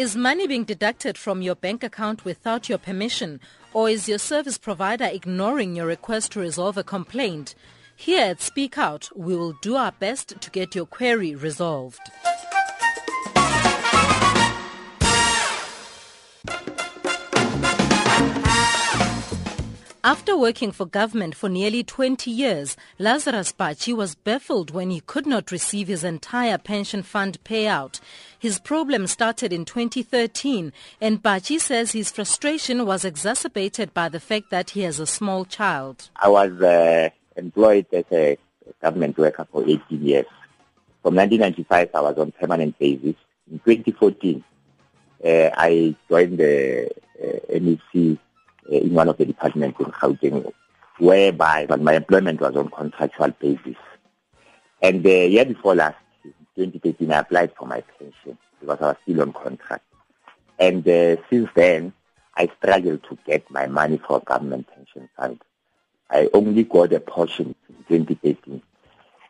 Is money being deducted from your bank account without your permission? Or is your service provider ignoring your request to resolve a complaint? Here at Speak Out, we will do our best to get your query resolved. After working for government for nearly 20 years, Lazarus Bachi was baffled when he could not receive his entire pension fund payout. His problem started in 2013 and Bachi says his frustration was exacerbated by the fact that he has a small child. I was uh, employed as a government worker for 18 years. From 1995, I was on permanent basis. In 2014, uh, I joined the uh, NEC in one of the departments in Gauteng, whereby but my employment was on contractual basis. And the year before last, 2013, I applied for my pension because I was still on contract. And uh, since then, I struggled to get my money for government pension fund. I only got a portion in 2013.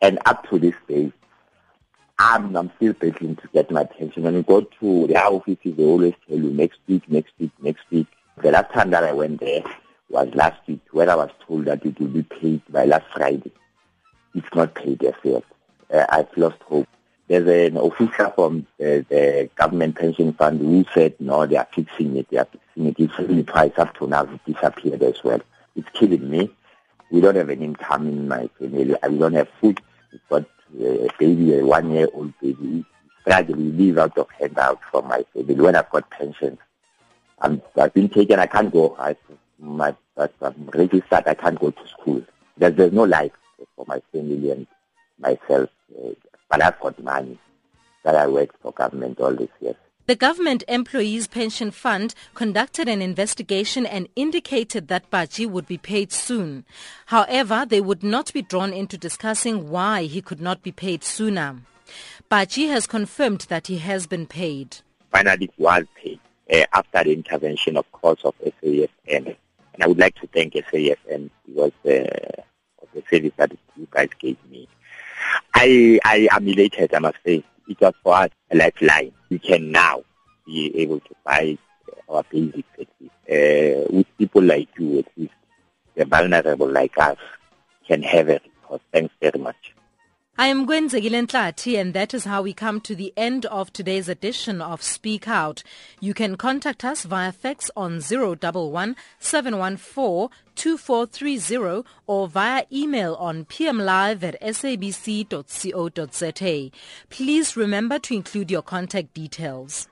And up to this day, I'm, I'm still battling to get my pension. When you go to the offices, they always tell you next week, next week, next week. The last time that I went there was last week when I was told that it will be paid by last Friday. It's not paid yet. Uh, I've lost hope. There's an official from the, the, government pension fund who said, no, they are fixing it, they are fixing it. It's really price up to now, it disappeared as well. It's killing me. We don't have any income in my family. We don't have food. We've got a baby, a one-year-old baby. We live out of handout from my family when I've got pensions. I'm, I've been taken. I can't go. I, my, I'm registered. I can't go to school. There's, there's no life for my family and myself. Uh, but I've got money that I worked for government all these years. The Government Employees Pension Fund conducted an investigation and indicated that Bachi would be paid soon. However, they would not be drawn into discussing why he could not be paid sooner. Bachi has confirmed that he has been paid. Finally, he was paid uh, after the intervention, of course, of SAFM. And I would like to thank SAFM because uh, of the service that you guys gave me. I, I am elated, I must say. It was for us a lifeline. We can now be able to buy our basic uh, with people like you, at least the vulnerable like us can have it. Thanks very much. I am Gwenzegile Ntlati and that is how we come to the end of today's edition of Speak Out. You can contact us via fax on 011 714 2430 or via email on pmlive at sabc.co.za. Please remember to include your contact details.